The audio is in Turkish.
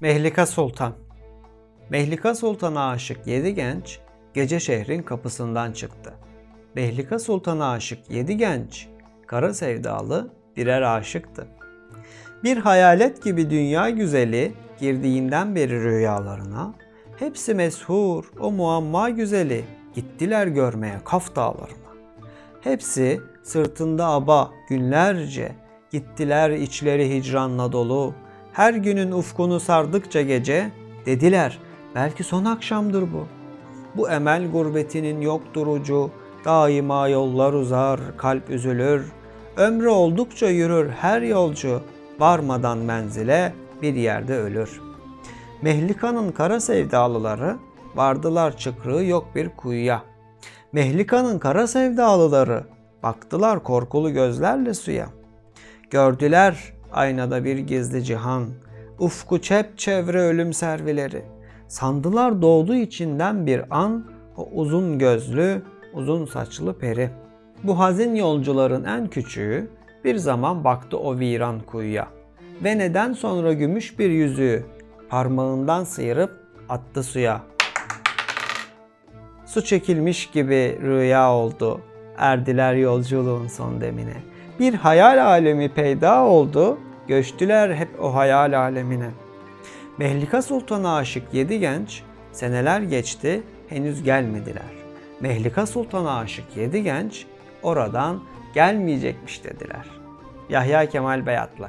Mehlika Sultan Mehlika Sultan'a aşık yedi genç gece şehrin kapısından çıktı. Mehlika Sultan'a aşık yedi genç kara sevdalı birer aşıktı. Bir hayalet gibi dünya güzeli girdiğinden beri rüyalarına hepsi meshur o muamma güzeli gittiler görmeye Kaf dağlarına. Hepsi sırtında aba günlerce gittiler içleri hicranla dolu. Her günün ufkunu sardıkça gece dediler belki son akşamdır bu. Bu emel gurbetinin yoktur ucu, daima yollar uzar, kalp üzülür. Ömrü oldukça yürür her yolcu, varmadan menzile bir yerde ölür. Mehlika'nın kara sevdalıları vardılar çıkrığı yok bir kuyuya. Mehlika'nın kara sevdalıları baktılar korkulu gözlerle suya. Gördüler aynada bir gizli cihan, ufku çep çevre ölüm servileri. Sandılar doğdu içinden bir an o uzun gözlü, uzun saçlı peri. Bu hazin yolcuların en küçüğü bir zaman baktı o viran kuyuya ve neden sonra gümüş bir yüzüğü parmağından sıyırıp attı suya. Su çekilmiş gibi rüya oldu. Erdiler yolculuğun son demine. Bir hayal alemi peyda oldu. Göçtüler hep o hayal alemine. Mehlika Sultan'a aşık yedi genç seneler geçti henüz gelmediler. Mehlika Sultan'a aşık yedi genç oradan gelmeyecekmiş dediler. Yahya Kemal Beyatlı